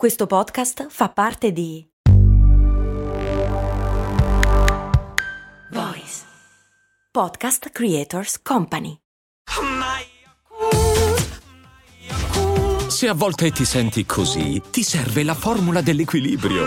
Questo podcast fa parte di Voice Podcast Creators Company. Se a volte ti senti così, ti serve la formula dell'equilibrio.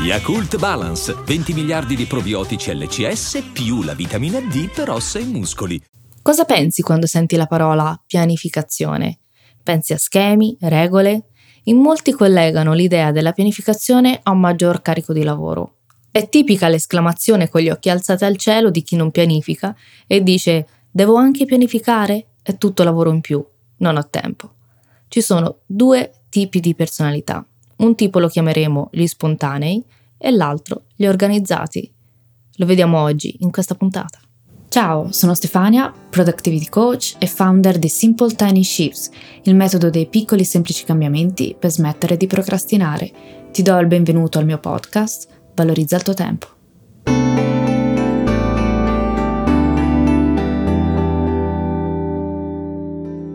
Yakult Balance, 20 miliardi di probiotici LCS più la vitamina D per ossa e muscoli. Cosa pensi quando senti la parola pianificazione? Pensi a schemi, regole? In molti collegano l'idea della pianificazione a un maggior carico di lavoro. È tipica l'esclamazione con gli occhi alzati al cielo di chi non pianifica e dice devo anche pianificare? È tutto lavoro in più, non ho tempo. Ci sono due tipi di personalità. Un tipo lo chiameremo gli spontanei e l'altro gli organizzati. Lo vediamo oggi in questa puntata. Ciao, sono Stefania, Productivity Coach e founder di Simple Tiny Shifts, il metodo dei piccoli e semplici cambiamenti per smettere di procrastinare. Ti do il benvenuto al mio podcast, Valorizza il tuo tempo.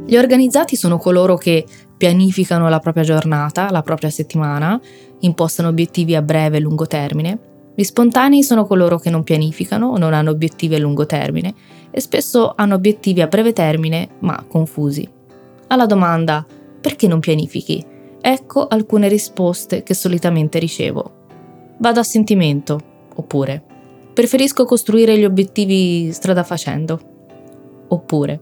Gli organizzati sono coloro che pianificano la propria giornata, la propria settimana, impostano obiettivi a breve e lungo termine gli spontanei sono coloro che non pianificano, non hanno obiettivi a lungo termine e spesso hanno obiettivi a breve termine ma confusi. Alla domanda perché non pianifichi? Ecco alcune risposte che solitamente ricevo. Vado a sentimento, oppure preferisco costruire gli obiettivi strada facendo, oppure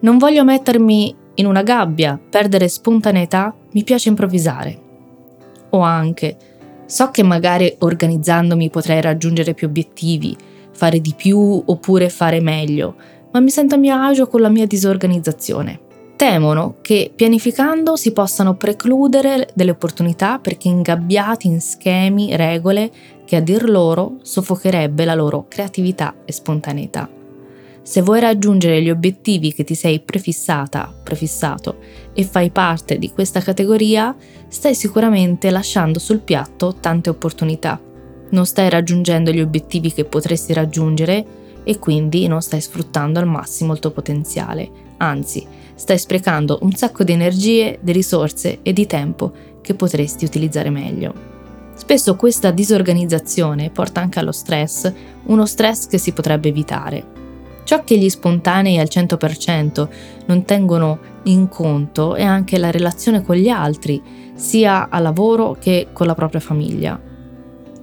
non voglio mettermi in una gabbia, perdere spontaneità, mi piace improvvisare. O anche So che magari organizzandomi potrei raggiungere più obiettivi, fare di più oppure fare meglio, ma mi sento a mio agio con la mia disorganizzazione. Temono che pianificando si possano precludere delle opportunità perché ingabbiati in schemi, regole che a dir loro soffocherebbe la loro creatività e spontaneità. Se vuoi raggiungere gli obiettivi che ti sei prefissata, prefissato e fai parte di questa categoria, stai sicuramente lasciando sul piatto tante opportunità. Non stai raggiungendo gli obiettivi che potresti raggiungere e quindi non stai sfruttando al massimo il tuo potenziale, anzi, stai sprecando un sacco di energie, di risorse e di tempo che potresti utilizzare meglio. Spesso questa disorganizzazione porta anche allo stress, uno stress che si potrebbe evitare. Ciò che gli spontanei al 100% non tengono in conto è anche la relazione con gli altri, sia a lavoro che con la propria famiglia.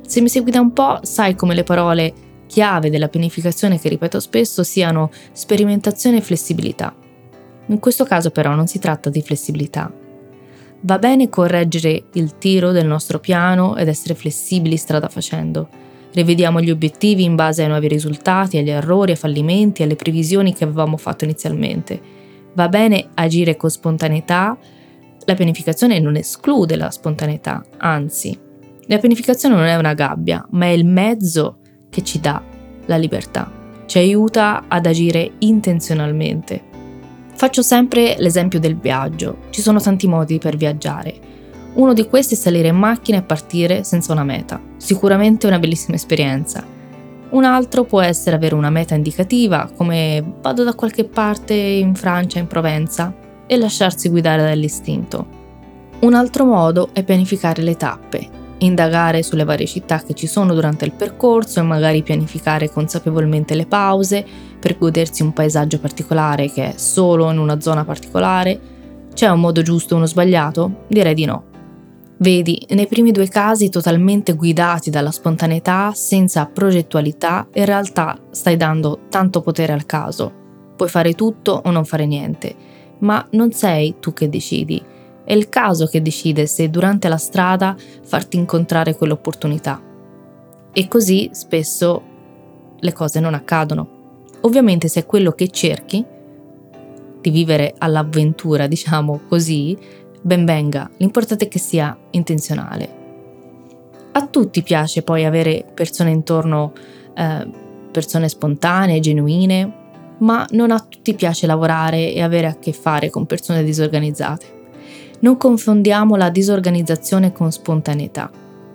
Se mi segui da un po', sai come le parole chiave della pianificazione che ripeto spesso siano sperimentazione e flessibilità. In questo caso però non si tratta di flessibilità. Va bene correggere il tiro del nostro piano ed essere flessibili strada facendo, Rivediamo gli obiettivi in base ai nuovi risultati, agli errori, ai fallimenti, alle previsioni che avevamo fatto inizialmente. Va bene agire con spontaneità, la pianificazione non esclude la spontaneità, anzi, la pianificazione non è una gabbia, ma è il mezzo che ci dà la libertà, ci aiuta ad agire intenzionalmente. Faccio sempre l'esempio del viaggio, ci sono tanti modi per viaggiare uno di questi è salire in macchina e partire senza una meta. Sicuramente una bellissima esperienza. Un altro può essere avere una meta indicativa, come vado da qualche parte in Francia, in Provenza, e lasciarsi guidare dall'istinto. Un altro modo è pianificare le tappe, indagare sulle varie città che ci sono durante il percorso e magari pianificare consapevolmente le pause per godersi un paesaggio particolare che è solo in una zona particolare. C'è un modo giusto o uno sbagliato? Direi di no. Vedi, nei primi due casi totalmente guidati dalla spontaneità, senza progettualità, in realtà stai dando tanto potere al caso. Puoi fare tutto o non fare niente, ma non sei tu che decidi, è il caso che decide se durante la strada farti incontrare quell'opportunità. E così spesso le cose non accadono. Ovviamente se è quello che cerchi, di vivere all'avventura, diciamo così, ben venga, l'importante è che sia intenzionale. A tutti piace poi avere persone intorno, eh, persone spontanee, genuine, ma non a tutti piace lavorare e avere a che fare con persone disorganizzate. Non confondiamo la disorganizzazione con spontaneità.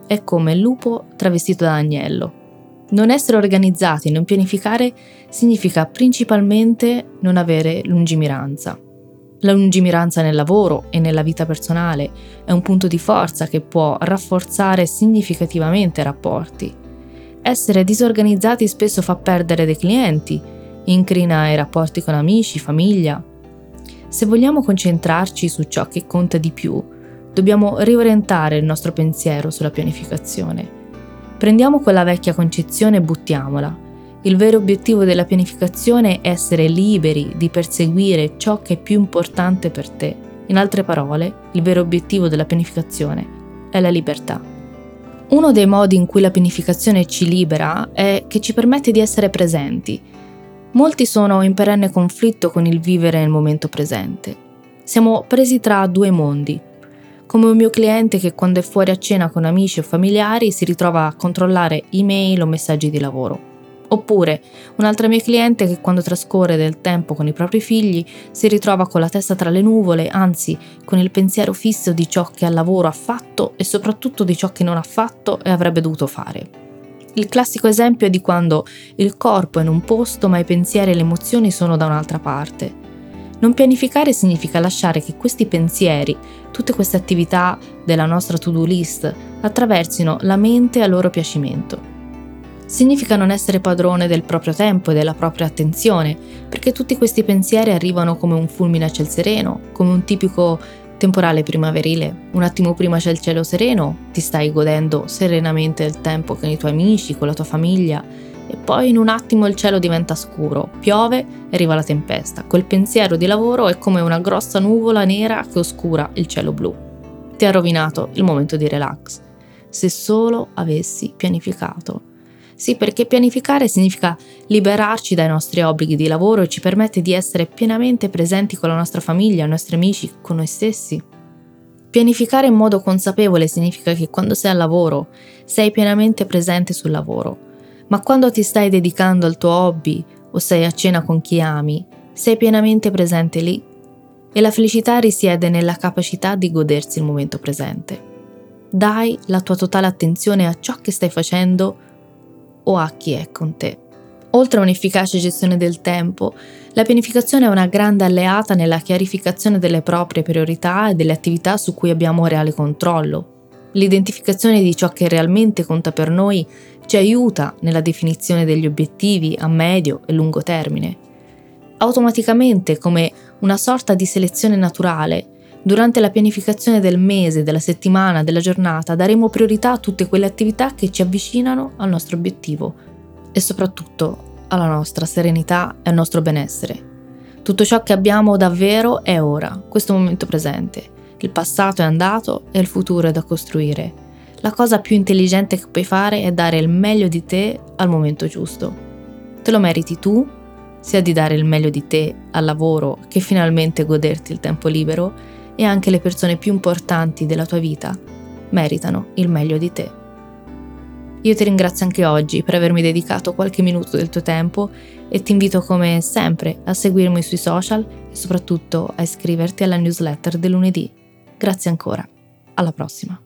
È come il lupo travestito da agnello. Non essere organizzati, non pianificare, significa principalmente non avere lungimiranza. La lungimiranza nel lavoro e nella vita personale è un punto di forza che può rafforzare significativamente i rapporti. Essere disorganizzati spesso fa perdere dei clienti, incrina i rapporti con amici, famiglia. Se vogliamo concentrarci su ciò che conta di più, dobbiamo riorientare il nostro pensiero sulla pianificazione. Prendiamo quella vecchia concezione e buttiamola il vero obiettivo della pianificazione è essere liberi di perseguire ciò che è più importante per te. In altre parole, il vero obiettivo della pianificazione è la libertà. Uno dei modi in cui la pianificazione ci libera è che ci permette di essere presenti. Molti sono in perenne conflitto con il vivere nel momento presente. Siamo presi tra due mondi, come un mio cliente che quando è fuori a cena con amici o familiari si ritrova a controllare email o messaggi di lavoro. Oppure un'altra mia cliente che quando trascorre del tempo con i propri figli si ritrova con la testa tra le nuvole, anzi con il pensiero fisso di ciò che al lavoro ha fatto e soprattutto di ciò che non ha fatto e avrebbe dovuto fare. Il classico esempio è di quando il corpo è in un posto ma i pensieri e le emozioni sono da un'altra parte. Non pianificare significa lasciare che questi pensieri, tutte queste attività della nostra to-do list, attraversino la mente a loro piacimento significa non essere padrone del proprio tempo e della propria attenzione, perché tutti questi pensieri arrivano come un fulmine a ciel sereno, come un tipico temporale primaverile. Un attimo prima c'è il cielo sereno, ti stai godendo serenamente il tempo con i tuoi amici, con la tua famiglia, e poi in un attimo il cielo diventa scuro, piove e arriva la tempesta. Quel pensiero di lavoro è come una grossa nuvola nera che oscura il cielo blu. Ti ha rovinato il momento di relax. Se solo avessi pianificato sì, perché pianificare significa liberarci dai nostri obblighi di lavoro e ci permette di essere pienamente presenti con la nostra famiglia, i nostri amici, con noi stessi. Pianificare in modo consapevole significa che quando sei al lavoro sei pienamente presente sul lavoro, ma quando ti stai dedicando al tuo hobby o sei a cena con chi ami, sei pienamente presente lì. E la felicità risiede nella capacità di godersi il momento presente. Dai la tua totale attenzione a ciò che stai facendo o a chi è con te. Oltre a un'efficace gestione del tempo, la pianificazione è una grande alleata nella chiarificazione delle proprie priorità e delle attività su cui abbiamo reale controllo. L'identificazione di ciò che realmente conta per noi ci aiuta nella definizione degli obiettivi a medio e lungo termine. Automaticamente, come una sorta di selezione naturale, Durante la pianificazione del mese, della settimana, della giornata daremo priorità a tutte quelle attività che ci avvicinano al nostro obiettivo e soprattutto alla nostra serenità e al nostro benessere. Tutto ciò che abbiamo davvero è ora, questo momento presente. Il passato è andato e il futuro è da costruire. La cosa più intelligente che puoi fare è dare il meglio di te al momento giusto. Te lo meriti tu, sia di dare il meglio di te al lavoro che finalmente goderti il tempo libero, e anche le persone più importanti della tua vita meritano il meglio di te. Io ti ringrazio anche oggi per avermi dedicato qualche minuto del tuo tempo e ti invito come sempre a seguirmi sui social e soprattutto a iscriverti alla newsletter del lunedì. Grazie ancora. Alla prossima.